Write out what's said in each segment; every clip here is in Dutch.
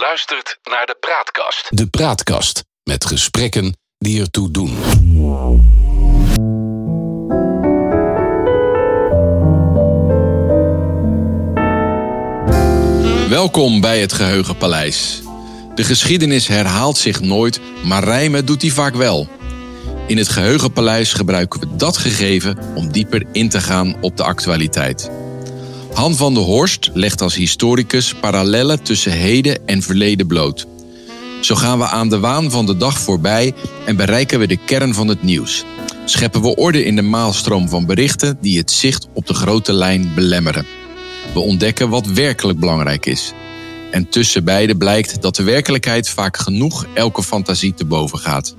luistert naar de Praatkast. De Praatkast met gesprekken die ertoe doen. Welkom bij het Geheugenpaleis. De geschiedenis herhaalt zich nooit, maar rijmen doet die vaak wel. In het Geheugenpaleis gebruiken we dat gegeven om dieper in te gaan op de actualiteit. Han van der Horst legt als historicus parallellen tussen heden en verleden bloot. Zo gaan we aan de waan van de dag voorbij en bereiken we de kern van het nieuws. Scheppen we orde in de maalstroom van berichten die het zicht op de grote lijn belemmeren. We ontdekken wat werkelijk belangrijk is. En tussen beide blijkt dat de werkelijkheid vaak genoeg elke fantasie te boven gaat.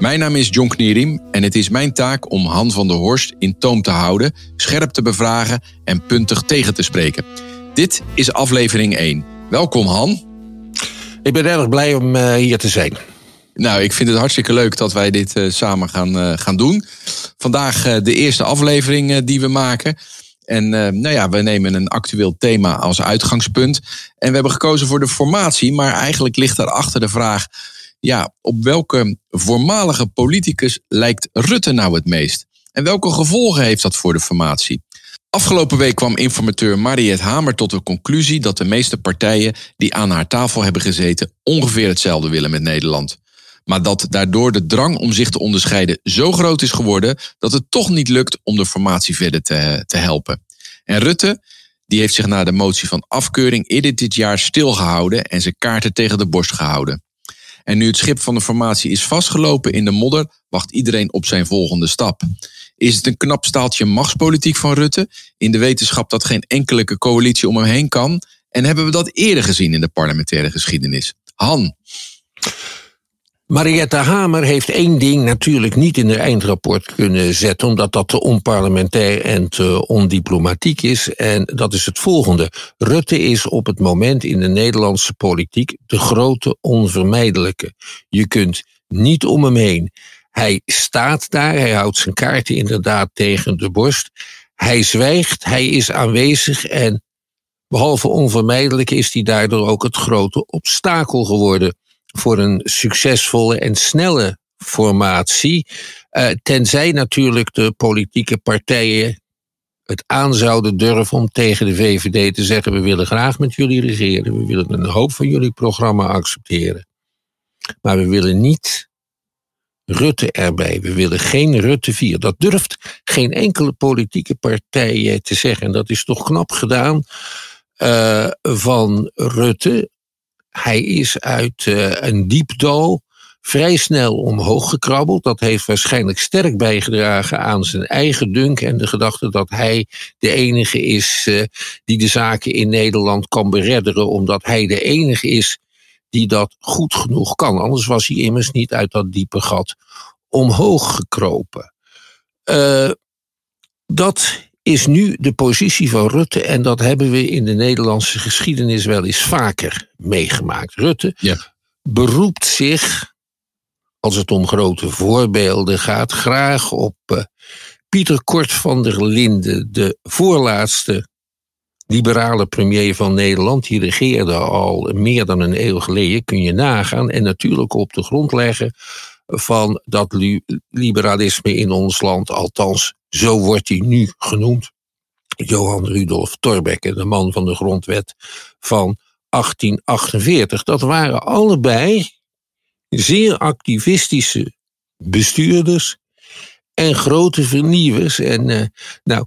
Mijn naam is John Knierim en het is mijn taak om Han van der Horst in toom te houden, scherp te bevragen en puntig tegen te spreken. Dit is aflevering 1. Welkom Han. Ik ben erg blij om uh, hier te zijn. Nou, ik vind het hartstikke leuk dat wij dit uh, samen gaan, uh, gaan doen. Vandaag de eerste aflevering die we maken. En nou ja, we nemen een actueel thema als uitgangspunt. En we hebben gekozen voor de formatie, maar eigenlijk ligt daarachter de vraag ja, op welke voormalige politicus lijkt Rutte nou het meest? En welke gevolgen heeft dat voor de formatie? Afgelopen week kwam informateur Mariette Hamer tot de conclusie dat de meeste partijen die aan haar tafel hebben gezeten ongeveer hetzelfde willen met Nederland. Maar dat daardoor de drang om zich te onderscheiden zo groot is geworden dat het toch niet lukt om de formatie verder te, te helpen. En Rutte, die heeft zich na de motie van afkeuring eerder dit jaar stilgehouden en zijn kaarten tegen de borst gehouden. En nu het schip van de formatie is vastgelopen in de modder, wacht iedereen op zijn volgende stap. Is het een knap staaltje machtspolitiek van Rutte, in de wetenschap dat geen enkele coalitie om hem heen kan? En hebben we dat eerder gezien in de parlementaire geschiedenis? Han. Mariette Hamer heeft één ding natuurlijk niet in haar eindrapport kunnen zetten, omdat dat te onparlementair en te ondiplomatiek is. En dat is het volgende. Rutte is op het moment in de Nederlandse politiek de grote onvermijdelijke. Je kunt niet om hem heen. Hij staat daar, hij houdt zijn kaarten inderdaad tegen de borst. Hij zwijgt, hij is aanwezig en behalve onvermijdelijk is hij daardoor ook het grote obstakel geworden voor een succesvolle en snelle formatie. Uh, tenzij natuurlijk de politieke partijen het aan zouden durven om tegen de VVD te zeggen: we willen graag met jullie regeren, we willen een hoop van jullie programma accepteren. Maar we willen niet Rutte erbij. We willen geen Rutte 4. Dat durft geen enkele politieke partij te zeggen. En dat is toch knap gedaan uh, van Rutte hij is uit uh, een diepdal vrij snel omhoog gekrabbeld. Dat heeft waarschijnlijk sterk bijgedragen aan zijn eigen dunk en de gedachte dat hij de enige is uh, die de zaken in Nederland kan beredderen, omdat hij de enige is die dat goed genoeg kan. Anders was hij immers niet uit dat diepe gat omhoog gekropen. Uh, dat is nu de positie van Rutte. En dat hebben we in de Nederlandse geschiedenis wel eens vaker meegemaakt. Rutte ja. beroept zich, als het om grote voorbeelden gaat, graag op uh, Pieter Kort van der Linden, de voorlaatste liberale premier van Nederland. Die regeerde al meer dan een eeuw geleden, kun je nagaan. En natuurlijk op de grond leggen van dat liberalisme in ons land, althans zo wordt hij nu genoemd. Johan Rudolf Thorbecke, de man van de grondwet van 1848. Dat waren allebei zeer activistische bestuurders en grote vernieuwers. En uh, nou,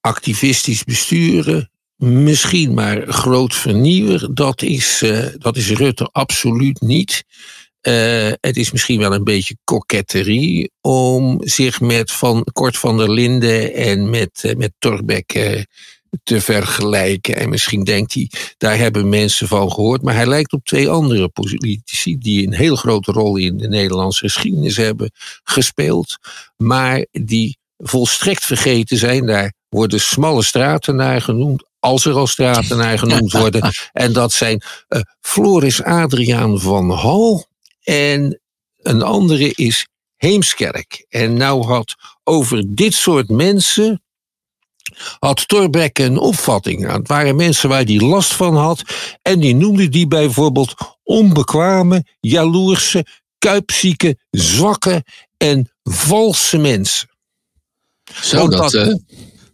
activistisch besturen, misschien maar groot vernieuwer, dat is, uh, dat is Rutte absoluut niet. Uh, het is misschien wel een beetje koketterie om zich met van Kort van der Linden en met, uh, met Torbeck uh, te vergelijken. En misschien denkt hij, daar hebben mensen van gehoord. Maar hij lijkt op twee andere politici die een heel grote rol in de Nederlandse geschiedenis hebben gespeeld. Maar die volstrekt vergeten zijn. Daar worden smalle straten naar genoemd als er al straten naar genoemd worden. En dat zijn uh, Floris Adriaan van Hal en een andere is Heemskerk. En nou had over dit soort mensen had Thorbecke een opvatting. Nou, het waren mensen waar hij last van had. En die noemde die bijvoorbeeld onbekwame, jaloerse, kuipzieke, zwakke en valse mensen. Zo, dat, dat, uh,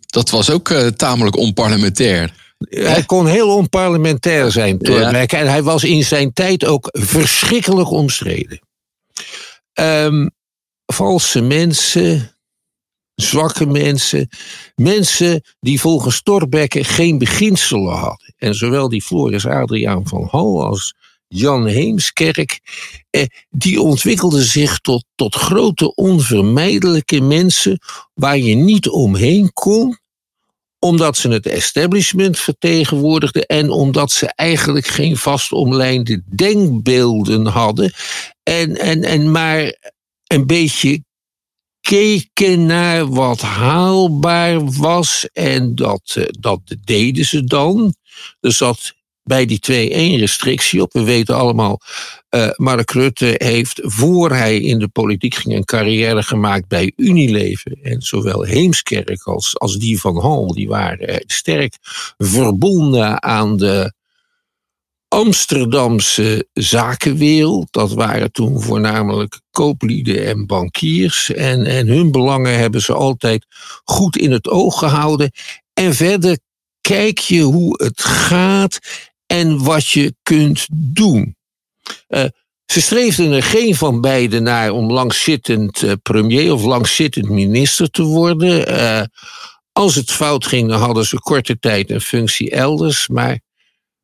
dat was ook uh, tamelijk onparlementair. Hij kon heel onparlementair zijn, Thorbecke. Ja. En hij was in zijn tijd ook verschrikkelijk omstreden. Um, valse mensen, zwakke mensen, mensen die volgens Thorbecke geen beginselen hadden. En zowel die Floris Adriaan van Hal als Jan Heemskerk, eh, die ontwikkelden zich tot, tot grote onvermijdelijke mensen waar je niet omheen kon, omdat ze het establishment vertegenwoordigden en omdat ze eigenlijk geen vastomlijnde denkbeelden hadden en, en, en maar een beetje keken naar wat haalbaar was en dat, eh, dat deden ze dan. Er zat bij die 2-1 restrictie op. We weten allemaal, uh, Mark Rutte heeft voor hij in de politiek ging een carrière gemaakt bij Unilever. En zowel Heemskerk als, als die van Hal, die waren sterk verbonden aan de Amsterdamse zakenwereld. Dat waren toen voornamelijk kooplieden en bankiers. En, en hun belangen hebben ze altijd goed in het oog gehouden. En verder kijk je hoe het gaat en wat je kunt doen. Uh, ze streefden er geen van beiden naar om langzittend uh, premier of langzittend minister te worden. Uh, als het fout ging, dan hadden ze korte tijd een functie elders. Maar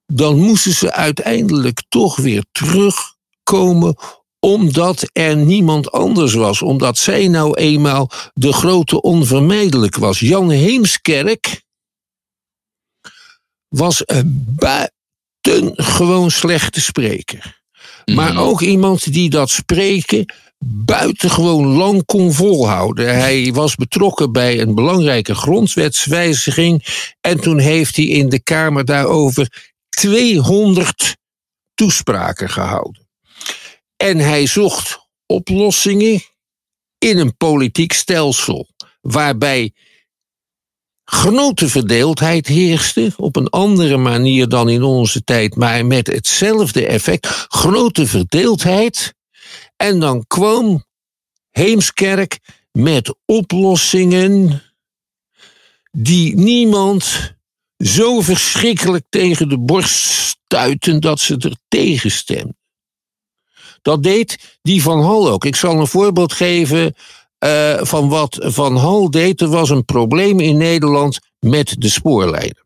dan moesten ze uiteindelijk toch weer terugkomen omdat er niemand anders was. Omdat zij nou eenmaal de grote onvermijdelijk was. Jan Heemskerk was een buitengewoon slechte spreker. Maar mhm. ook iemand die dat spreken buitengewoon lang kon volhouden. Hij was betrokken bij een belangrijke grondwetswijziging. En toen heeft hij in de Kamer daarover 200 toespraken gehouden. En hij zocht oplossingen in een politiek stelsel waarbij grote verdeeldheid heerste, op een andere manier dan in onze tijd, maar met hetzelfde effect, grote verdeeldheid. En dan kwam Heemskerk met oplossingen die niemand zo verschrikkelijk tegen de borst stuiten dat ze er tegen stemden. Dat deed die Van Hal ook. Ik zal een voorbeeld geven uh, van wat Van Hal deed. Er was een probleem in Nederland met de spoorlijnen.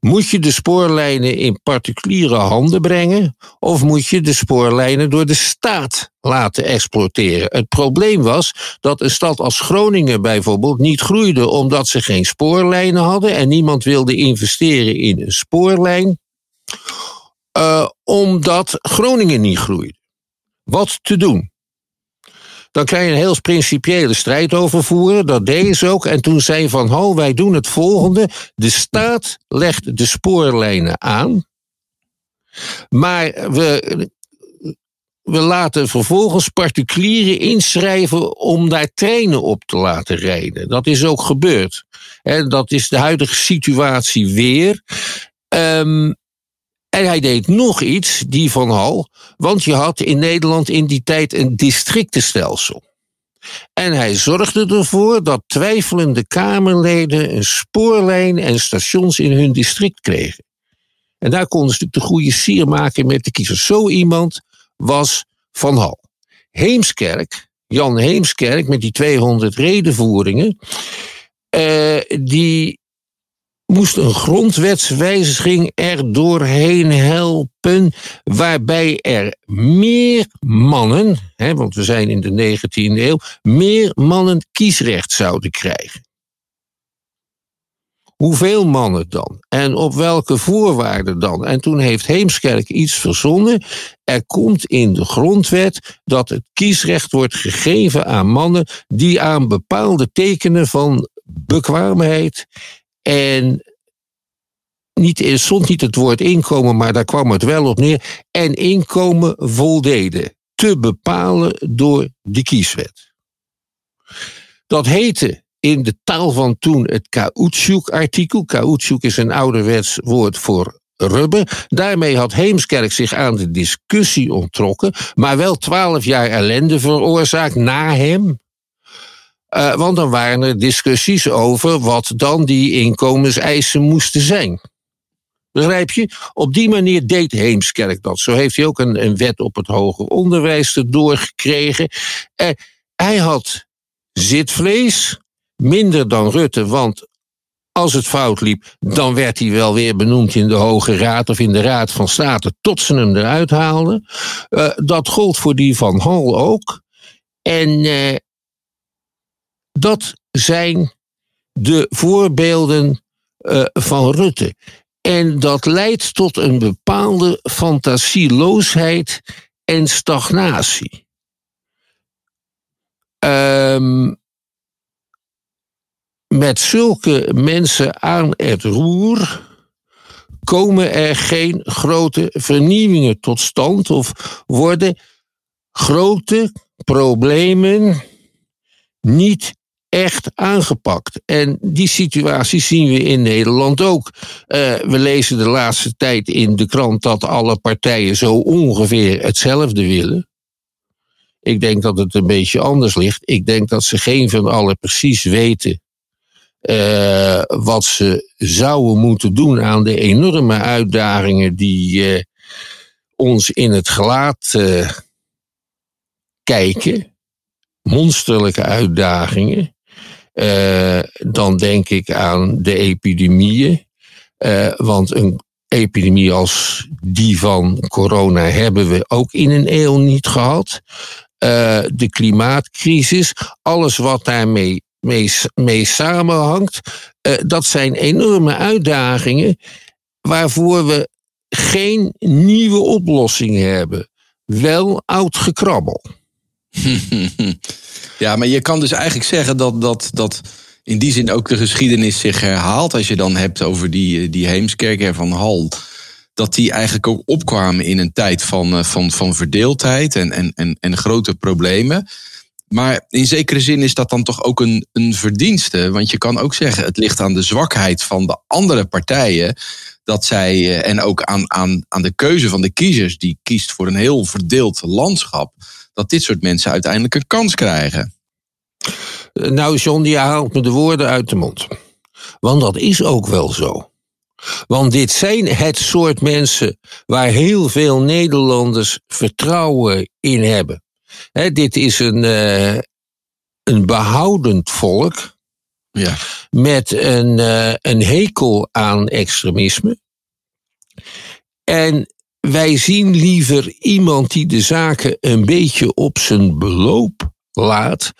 Moet je de spoorlijnen in particuliere handen brengen of moet je de spoorlijnen door de staat laten exploiteren? Het probleem was dat een stad als Groningen bijvoorbeeld niet groeide omdat ze geen spoorlijnen hadden en niemand wilde investeren in een spoorlijn, uh, omdat Groningen niet groeide. Wat te doen? Dan kan je een heel principiële strijd over voeren. Dat deden ze ook. En toen zei Van Hal, wij doen het volgende. De staat legt de spoorlijnen aan. Maar we, we laten vervolgens particulieren inschrijven om daar treinen op te laten rijden. Dat is ook gebeurd. En dat is de huidige situatie weer. Um, en hij deed nog iets, die van Hal, want je had in Nederland in die tijd een districtenstelsel. En hij zorgde ervoor dat twijfelende Kamerleden een spoorlijn en stations in hun district kregen. En daar konden ze de goede sier maken met de kiezers. Zo iemand was Van Hal. Heemskerk, Jan Heemskerk met die 200 redenvoeringen, uh, die moest een grondwetswijziging er doorheen helpen, waarbij er meer mannen, hè, want we zijn in de 19e eeuw, meer mannen kiesrecht zouden krijgen. Hoeveel mannen dan? En op welke voorwaarden dan? En toen heeft Heemskerk iets verzonnen. Er komt in de grondwet dat het kiesrecht wordt gegeven aan mannen die aan bepaalde tekenen van bekwaamheid en niet, stond niet het woord inkomen, maar daar kwam het wel op neer. En inkomen voldeden. Te bepalen door de kieswet. Dat heette in de taal van toen het caoutchouc-artikel. Caoutchouc is een ouderwets woord voor rubber. Daarmee had Heemskerk zich aan de discussie onttrokken, maar wel twaalf jaar ellende veroorzaakt na hem. Uh, want dan waren er discussies over wat dan die inkomenseisen moesten zijn. Begrijp je? Op die manier deed Heemskerk dat. Zo heeft hij ook een, een wet op het hoger onderwijs erdoor gekregen. Uh, hij had zitvlees, minder dan Rutte, want als het fout liep, dan werd hij wel weer benoemd in de Hoge Raad of in de Raad van State tot ze hem eruit haalden. Uh, dat gold voor die van Hal ook. En dat zijn de voorbeelden uh, van Rutte. En dat leidt tot een bepaalde fantasieloosheid en stagnatie. Um, met zulke mensen aan het roer komen er geen grote vernieuwingen tot stand of worden grote problemen niet echt aangepakt. En die situatie zien we in Nederland ook. Uh, we lezen de laatste tijd in de krant dat alle partijen zo ongeveer hetzelfde willen. Ik denk dat het een beetje anders ligt. Ik denk dat ze geen van allen precies weten uh, wat ze zouden moeten doen aan de enorme uitdagingen die uh, ons in het gelaat kijken. Monsterlijke uitdagingen. Dan denk ik aan de epidemieën. want een epidemie als die van corona hebben we ook in een eeuw niet gehad. de klimaatcrisis, alles wat daarmee mee, samenhangt. Dat zijn enorme uitdagingen waarvoor we geen nieuwe oplossing hebben. Wel oud gekrabbel. ja, maar je kan dus eigenlijk zeggen dat, dat, dat in die zin ook de geschiedenis zich herhaalt. Als je dan hebt over die, die Heemskerk van Hal. Dat die eigenlijk ook opkwamen in een tijd van, eh, van, van verdeeldheid en, en, en, en grote problemen. Maar in zekere zin is dat dan toch ook een, een verdienste. Want je kan ook zeggen, het ligt aan de zwakheid van de andere partijen. Dat zij, eh, en ook aan, aan, aan de keuze van de kiezers, die kiest voor een heel verdeeld landschap. Dat dit soort mensen uiteindelijk een kans krijgen. Nou, John, je haalt me de woorden uit de mond. Want dat is ook wel zo. Want dit zijn het soort mensen waar heel veel Nederlanders vertrouwen in hebben dit is een, uh, een behoudend volk. Ja. Met een, uh, een hekel aan extremisme. En wij zien liever iemand die de zaken een beetje op zijn beloop laat.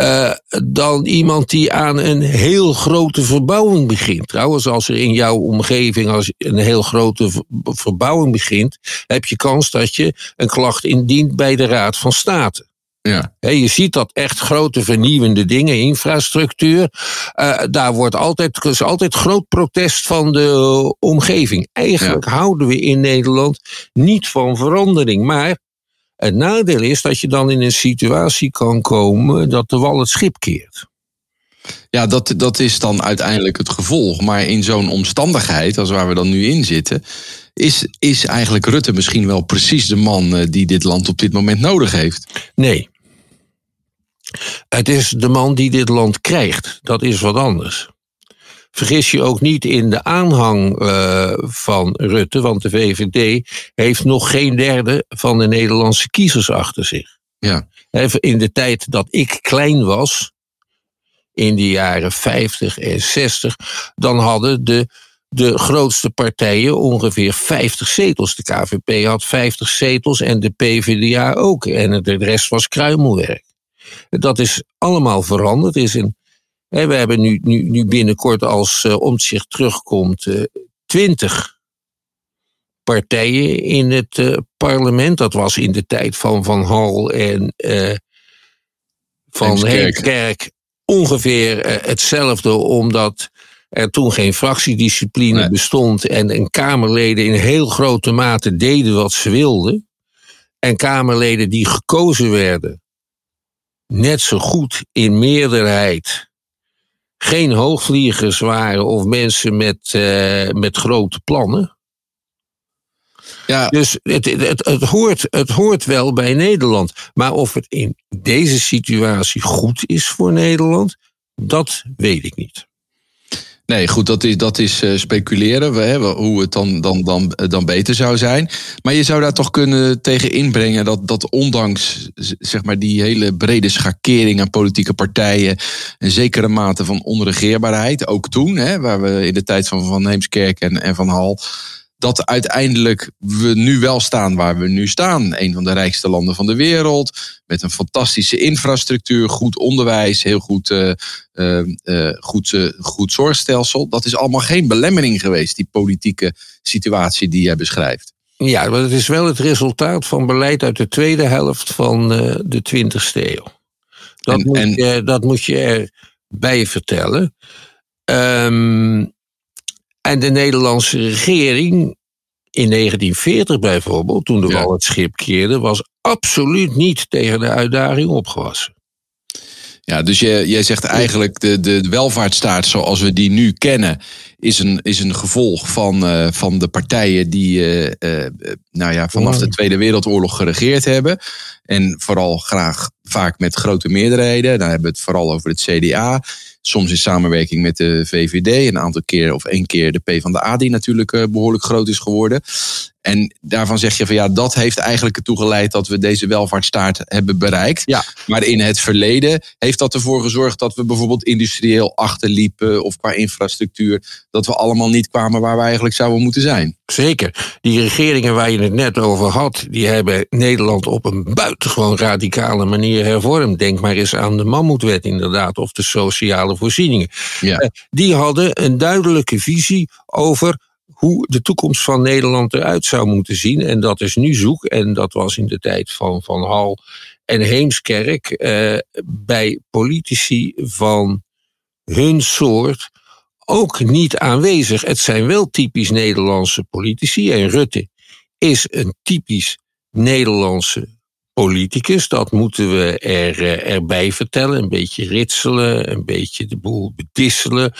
Uh, dan iemand die aan een heel grote verbouwing begint. Trouwens, als er in jouw omgeving als een heel grote verbouwing begint, heb je kans dat je een klacht indient bij de Raad van State. Ja. je ziet dat echt grote vernieuwende dingen, infrastructuur. Uh, daar wordt altijd, is altijd groot protest van de omgeving. Eigenlijk houden we in Nederland niet van verandering. Maar het nadeel is dat je dan in een situatie kan komen dat de wal het schip keert. Ja, dat, dat is dan uiteindelijk het gevolg. Maar in zo'n omstandigheid, als waar we dan nu in zitten, is, is eigenlijk Rutte misschien wel precies de man eh, die dit land op dit moment nodig heeft? Nee. Het is de man die dit land krijgt. Dat is wat anders. Vergis je ook niet in de aanhang uh, van Rutte, want de VVD heeft nog geen derde van de Nederlandse kiezers achter zich. Ja. In de tijd dat ik klein was, in de jaren 50 en 60, dan hadden de, de grootste partijen ongeveer 50 zetels. De KVP had 50 zetels en de PvdA ook. En de rest was kruimelwerk. Dat is allemaal veranderd. Is in, hè, we hebben nu, nu, nu binnenkort als uh, omzicht terugkomt uh, twintig partijen in het uh, parlement. Dat was in de tijd van Van Hal en van Heemskerk ongeveer hetzelfde, omdat er toen geen fractiediscipline bestond en, en Kamerleden in heel grote mate deden wat ze wilden. En Kamerleden die gekozen werden net zo goed in meerderheid geen hoogvliegers waren of mensen met, uh, met grote plannen. Ja. Dus het, het, het, hoort, het hoort wel bij Nederland. Maar of het in deze situatie goed is voor Nederland, dat weet ik niet. Nee, goed, dat is, dat is uh, speculeren, hè, hoe het dan, dan, dan, dan beter zou zijn. Maar je zou daar toch kunnen tegen inbrengen dat, dat ondanks zeg maar, die hele brede schakering aan politieke partijen, een zekere mate van onregeerbaarheid, ook toen, hè, waar we in de tijd van Van Heemskerk en, en Van Hal dat uiteindelijk we nu wel staan waar we nu staan. Een van de rijkste landen van de wereld. Met een fantastische infrastructuur, goed onderwijs, heel goed, uh, uh, goed, goed zorgstelsel. Dat is allemaal geen belemmering geweest, die politieke situatie die jij beschrijft. Ja, maar het is wel het resultaat van beleid uit de tweede helft van de 20e eeuw. Dat, en, moet, en, je, dat moet je erbij vertellen. Um, en de Nederlandse regering in 1940 bijvoorbeeld, toen de wal het schip keerde, was absoluut niet tegen de uitdaging opgewassen. Ja, dus jij zegt eigenlijk de, de welvaartsstaat zoals we die nu kennen, is een, is een gevolg van, uh, van de partijen die uh, uh, nou ja, vanaf de Tweede Wereldoorlog geregeerd hebben. En vooral graag vaak met grote meerderheden. Dan hebben we het vooral over het CDA. Soms in samenwerking met de VVD. Een aantal keer of één keer de PvdA die natuurlijk eh, behoorlijk groot is geworden. En daarvan zeg je van ja, dat heeft eigenlijk ertoe geleid dat we deze welvaartsstaat hebben bereikt. Ja. Maar in het verleden heeft dat ervoor gezorgd dat we bijvoorbeeld industrieel achterliepen of qua infrastructuur, dat we allemaal niet kwamen waar we eigenlijk zouden moeten zijn. Zeker. Die regeringen waar je het net over had, die hebben Nederland op een buitengewoon radicale manier hervormd. Denk maar eens aan de Mammoetwet inderdaad, of de sociale voorzieningen. Ja. Eh, die hadden een duidelijke visie over hoe de toekomst van Nederland eruit zou moeten zien. En dat is nu zoek. En dat was in de tijd van Van Hal en Heemskerk eh, bij politici van hun soort ook niet aanwezig. Het zijn wel typisch Nederlandse politici. En Rutte is een typisch Nederlandse politicus. Dat moeten we er, eh, erbij vertellen. Een beetje ritselen, een beetje de boel bedisselen.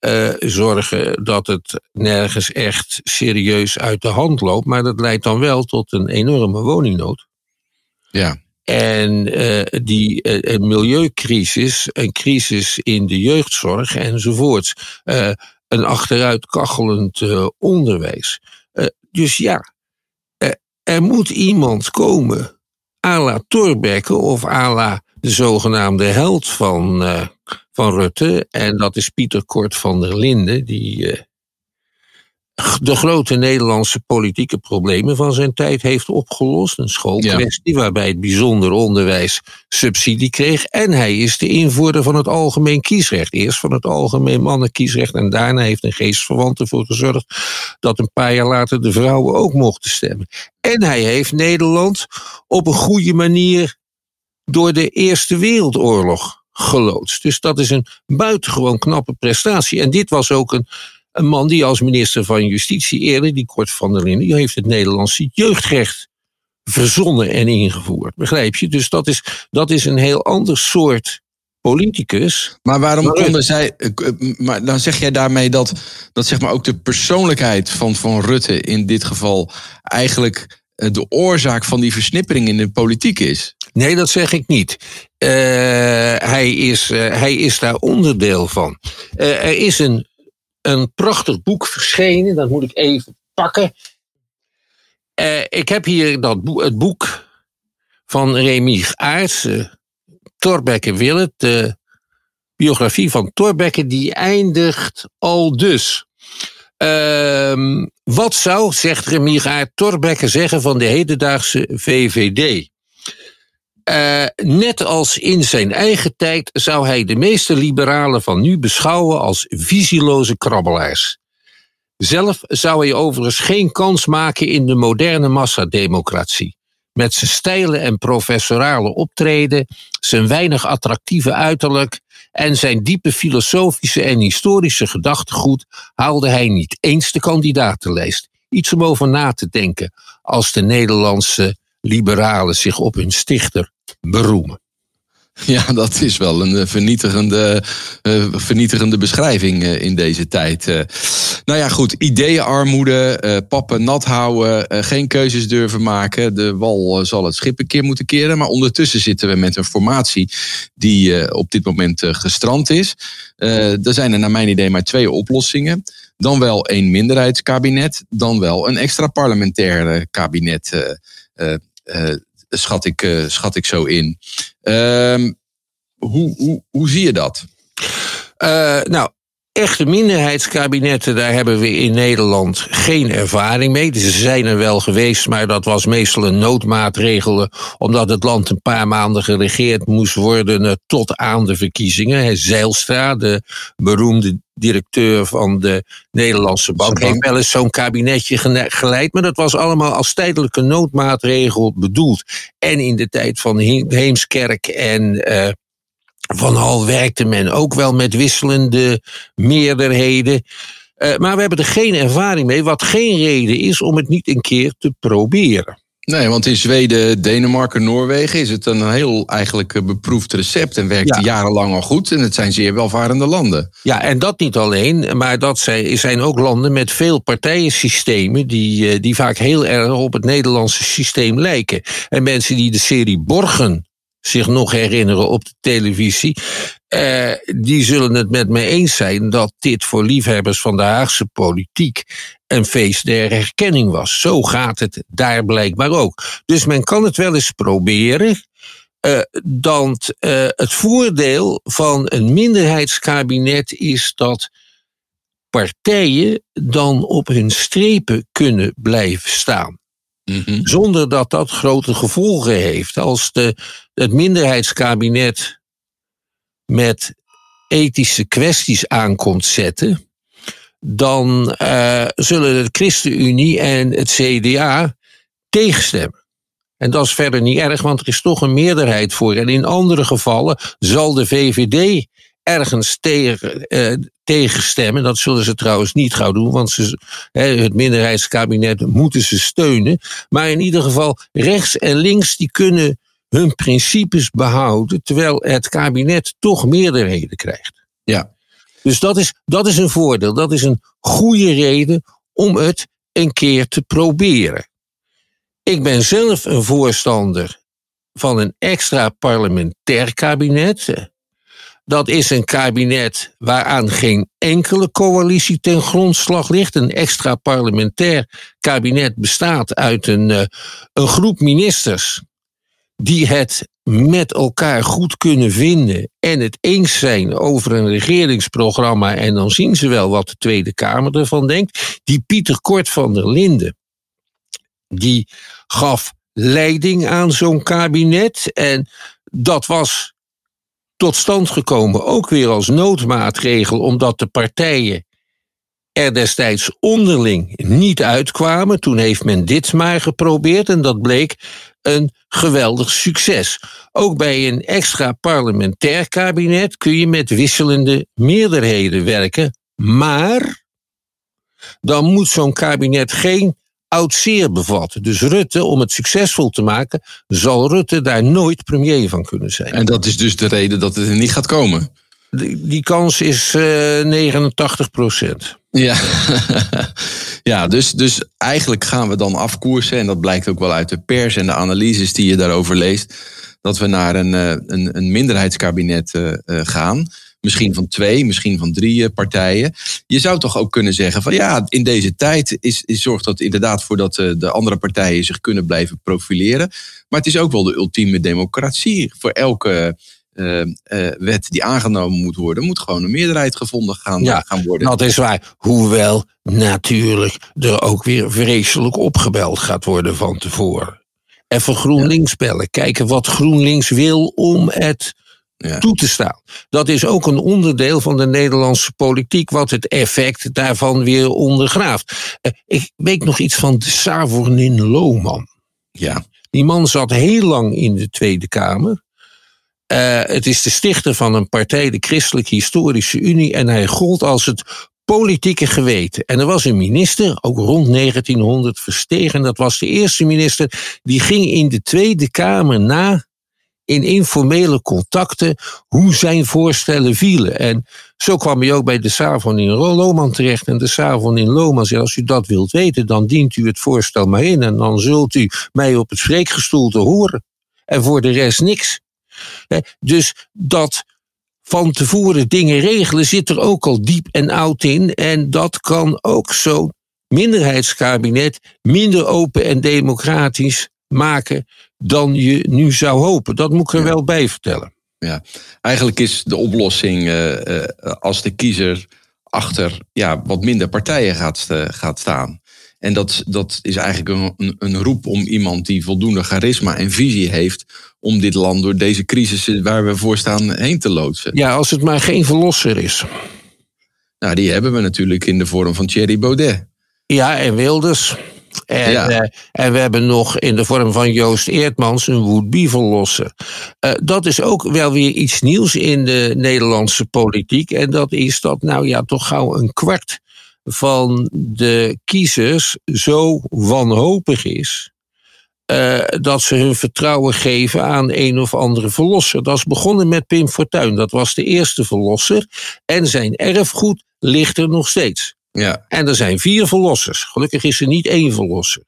Uh, zorgen dat het nergens echt serieus uit de hand loopt. Maar dat leidt dan wel tot een enorme woningnood. Ja. En uh, die uh, milieucrisis, een crisis in de jeugdzorg enzovoorts. een achteruitkachelend onderwijs. dus ja, er moet iemand komen à la Thorbecke of à la de zogenaamde held van, uh, van Rutte. En dat is Pieter Kort van der Linden, die uh, de grote Nederlandse politieke problemen van zijn tijd heeft opgelost. Een schoolkwestie ja. waarbij het bijzonder onderwijs subsidie kreeg. En hij is de invoerder van het algemeen kiesrecht. Eerst van het algemeen mannenkiesrecht en daarna heeft een geestverwant ervoor gezorgd dat een paar jaar later de vrouwen ook mochten stemmen. En hij heeft Nederland op een goede manier door de Eerste Wereldoorlog geloodst. Dus dat is een buitengewoon knappe prestatie. En dit was ook een een man die als minister van Justitie eerder, die Kort van der Linden, die heeft het Nederlandse jeugdrecht verzonnen en ingevoerd. Begrijp je? Dus dat is, dat is een heel ander soort politicus. Maar waarom konden zij. Eh, maar dan zeg jij daarmee dat, dat zeg maar ook de persoonlijkheid van, van Rutte in dit geval eigenlijk eh, de oorzaak van die versnippering in de politiek is? Nee, dat zeg ik niet. Uh, hij, is, uh, hij is daar onderdeel van. Uh, er is een een prachtig boek verschenen. Dat moet ik even pakken. Uh, ik heb hier dat het boek van Remy Aerts, uh, Torbekke Willet, de biografie van Torbekke, die eindigt al dus. Uh, wat zou, zegt Remy Aert, Torbekke zeggen van de hedendaagse VVD? Uh, net als in zijn eigen tijd zou hij de meeste liberalen van nu beschouwen als visieloze krabbelaars. Zelf zou hij overigens geen kans maken in de moderne massademocratie. Met zijn steile en professorale optreden, zijn weinig attractieve uiterlijk en zijn diepe filosofische en historische gedachtegoed haalde hij niet eens de kandidatenlijst. Iets om over na te denken als de Nederlandse liberalen zich op hun stichter beroemen. Ja, dat is wel een vernietigende, uh, vernietigende beschrijving uh, in deze tijd. Nou ja, goed. Ideeënarmoede, pappen nat houden, geen keuzes durven maken. De wal zal het schip een keer moeten keren. Maar ondertussen zitten we met een formatie die op dit moment gestrand is. er zijn er naar mijn idee maar twee oplossingen. Dan wel een minderheidskabinet, dan wel een extra parlementaire kabinet schat ik, uh, schat ik zo in. Uh, hoe, hoe, hoe zie je dat? Uh, nou, echte minderheidskabinetten, daar hebben we in Nederland geen ervaring mee. Ze zijn er wel geweest, maar dat was meestal een noodmaatregel, omdat het land een paar maanden geregeerd moest worden eh, tot aan de verkiezingen. Zeilstra, de beroemde directeur van de Nederlandse Bank, heeft wel eens zo'n kabinetje geleid, maar dat was allemaal als tijdelijke noodmaatregel bedoeld. En in de tijd van Heemskerk en uh, van Hal werkte men ook wel met wisselende meerderheden. Uh, maar we hebben er geen ervaring mee, wat geen reden is om het niet een keer te proberen. Nee, want in Zweden, Denemarken, Noorwegen is het een heel eigenlijk beproefd recept en werkt jarenlang al goed. En het zijn zeer welvarende landen. Ja, en dat niet alleen, maar dat zijn ook landen met veel partijensystemen die, eh, die vaak heel erg op het Nederlandse systeem lijken. En mensen die de serie Borgen zich nog herinneren op de televisie. Uh, die zullen het met me eens zijn dat dit voor liefhebbers van de Haagse politiek een feest der herkenning was. Zo gaat het daar blijkbaar ook. Dus men kan het wel eens proberen. Uh, dan uh, het voordeel van een minderheidskabinet is dat partijen dan op hun strepen kunnen blijven staan. Mhm. Zonder dat dat grote gevolgen heeft. Als de, het minderheidskabinet met ethische kwesties aankomt zetten, dan uh, zullen de ChristenUnie en het CDA tegenstemmen. En dat is verder niet erg, want er is toch een meerderheid voor. En in andere gevallen zal de VVD ergens tegen, uh, tegenstemmen. Dat zullen ze trouwens niet gauw doen, want ze, het minderheidskabinet moeten ze steunen. Maar in ieder geval, rechts en links die kunnen hun principes behouden, terwijl het kabinet toch meerderheden krijgt. Ja. Dus dat is, dat is een voordeel. Dat is een goede reden om het een keer te proberen. Ik ben zelf een voorstander van een extra parlementair kabinet. Dat is een kabinet waaraan geen enkele coalitie ten grondslag ligt. Een extra parlementair kabinet bestaat uit een, uh, een groep ministers die het met elkaar goed kunnen vinden en het eens zijn over een regeringsprogramma. En dan zien ze wel wat de Tweede Kamer ervan denkt. Die Pieter Kort van der Linden, die gaf leiding aan zo'n kabinet. En dat was tot stand gekomen, ook weer als noodmaatregel, omdat de partijen er destijds onderling niet uitkwamen. Toen heeft men dit maar geprobeerd en dat bleek een geweldig succes. Ook bij een extra parlementair kabinet kun je met wisselende meerderheden werken, maar dan moet zo'n kabinet geen oud zeer bevat. Dus Rutte, om het succesvol te maken, zal Rutte daar nooit premier van kunnen zijn. En dat is dus de reden dat het er niet gaat komen? Die, kans is uh, 89 procent. Ja, ja dus, dus eigenlijk gaan we dan afkoersen, en dat blijkt ook wel uit de pers en de analyses die je daarover leest, dat we naar een, eh, een, een minderheidskabinet uh, gaan. Misschien van twee, misschien van drie partijen. Je zou toch ook kunnen zeggen van ja, in deze tijd is, is zorgt dat inderdaad voor dat de andere partijen zich kunnen blijven profileren. Maar het is ook wel de ultieme democratie. Voor elke uh, uh, wet die aangenomen moet worden, moet gewoon een meerderheid gevonden gaan, ja, gaan worden. Dat is waar. Hoewel natuurlijk er ook weer vreselijk opgebeld gaat worden van tevoren. Even GroenLinks bellen. Kijken wat GroenLinks wil om het ja. toe te staan. Dat is ook een onderdeel van de Nederlandse politiek, wat het effect daarvan weer ondergraaft. Uh, ik weet nog iets van de Savornin Lohman. Ja. Die man zat heel lang in de Tweede Kamer. Uh, het is de stichter van een partij, de Christelijke Historische Unie, en hij gold als het politieke geweten. En er was een minister, ook rond 1900 verstegen, dat was de eerste minister, die ging in de Tweede Kamer na in informele contacten hoe zijn voorstellen vielen. En zo kwam hij ook bij de Savon in Loman terecht. En de Savon in Loman zei, als u dat wilt weten, dan dient u het voorstel maar in. En dan zult u mij op het spreekgestoelte horen. En voor de rest niks. Dus dat van tevoren dingen regelen zit er ook al diep en oud in. En dat kan ook zo'n minderheidskabinet minder open en democratisch maken dan je nu zou hopen. Dat moet ik er wel bij vertellen. Ja, eigenlijk is de oplossing uh, uh, als de kiezer achter ja, wat minder partijen gaat, uh, gaat staan. En dat, dat is eigenlijk een, een, een, roep om iemand die voldoende charisma en visie heeft om dit land door deze crisis waar we voor staan heen te loodsen. Ja, als het maar geen verlosser is. Nou, die hebben we natuurlijk in de vorm van Thierry Baudet. Ja, en Wilders. En, ja. uh, en we hebben nog in de vorm van Joost Eertmans een would verlosser. Uh, dat is ook wel weer iets nieuws in de Nederlandse politiek. En dat is dat, nou ja, toch gauw een kwart van de kiezers zo wanhopig is. Uh, dat ze hun vertrouwen geven aan een of andere verlosser. Dat is begonnen met Pim Fortuyn. Dat was de eerste verlosser. En zijn erfgoed ligt er nog steeds. Ja. En er zijn vier verlossers. Gelukkig is er niet één verlosser.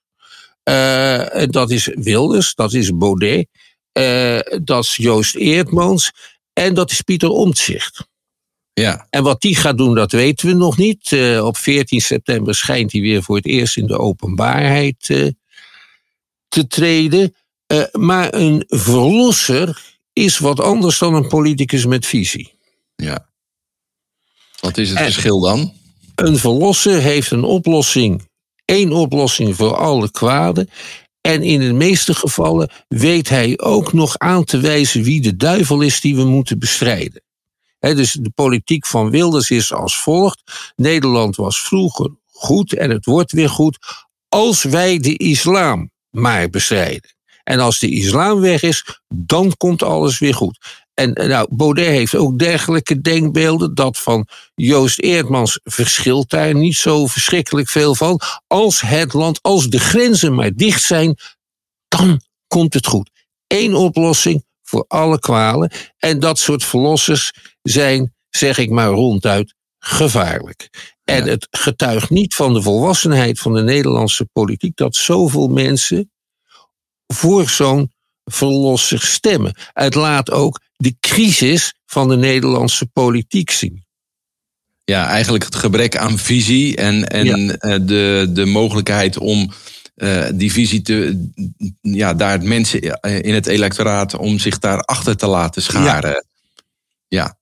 Uh, dat is Wilders, dat is Baudet, uh, dat is Joost Eertmans en dat is Pieter Omtzigt. Ja. En wat die gaat doen, dat weten we nog niet. Uh, op 14 september schijnt hij weer voor het eerst in de openbaarheid te treden. maar een verlosser is wat anders dan een politicus met visie. Ja. Wat is het en, verschil dan? Een verlosser heeft een oplossing, één oplossing voor alle kwaden. En in de meeste gevallen weet hij ook nog aan te wijzen wie de duivel is die we moeten bestrijden. Dus de politiek van Wilders is als volgt. Nederland was vroeger goed en het wordt weer goed als wij de islam maar bestrijden. En als de islam weg is, dan komt alles weer goed. En nou, Baudet heeft ook dergelijke denkbeelden. Dat van Joost Eerdmans verschilt daar niet zo verschrikkelijk veel van. Als het land, als de grenzen maar dicht zijn, dan komt het goed. Eén oplossing voor alle kwalen. En dat soort verlossers zijn, zeg ik maar ronduit, gevaarlijk. En het getuigt niet van de volwassenheid van de Nederlandse politiek dat zoveel mensen voor zo'n verlosser stemmen. Het laat ook de crisis van de Nederlandse politiek zien. Ja, eigenlijk het gebrek aan visie en, en ja. de, de mogelijkheid om uh, die visie te. Ja, daar mensen in het electoraat om zich daarachter te laten scharen. Ja. ja.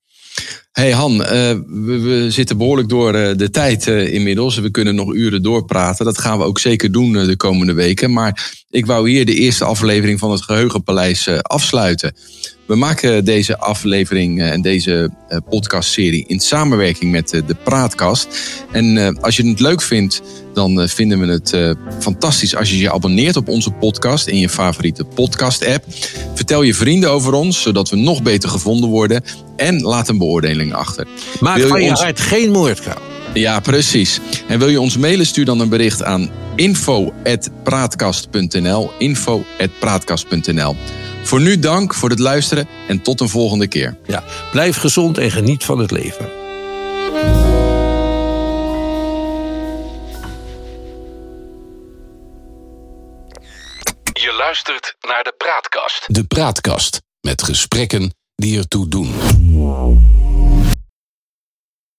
Hey Han, uh, we, we, zitten behoorlijk door uh, de tijd inmiddels. We kunnen nog uren doorpraten. Dat gaan we ook zeker doen de komende weken. Maar ik wou hier de eerste aflevering van het Geheugenpaleis afsluiten. We maken deze aflevering en deze podcastserie in samenwerking met de Praatkast. En als je het leuk vindt, dan vinden we het fantastisch als je je abonneert op onze podcast in je favoriete podcast-app. Vertel je vrienden over ons, zodat we nog beter gevonden worden. En laat een beoordeling achter. Maak van je, ons... hart geen moordkuil. Ja, precies. En wil je ons mailen, stuur dan een bericht aan info.praatkast.nl info.praatkast.nl Voor nu dank voor het luisteren en tot een volgende keer. Ja, blijf gezond en geniet van het leven. Je luistert naar de Praatkast. De Praatkast met gesprekken die ertoe doen.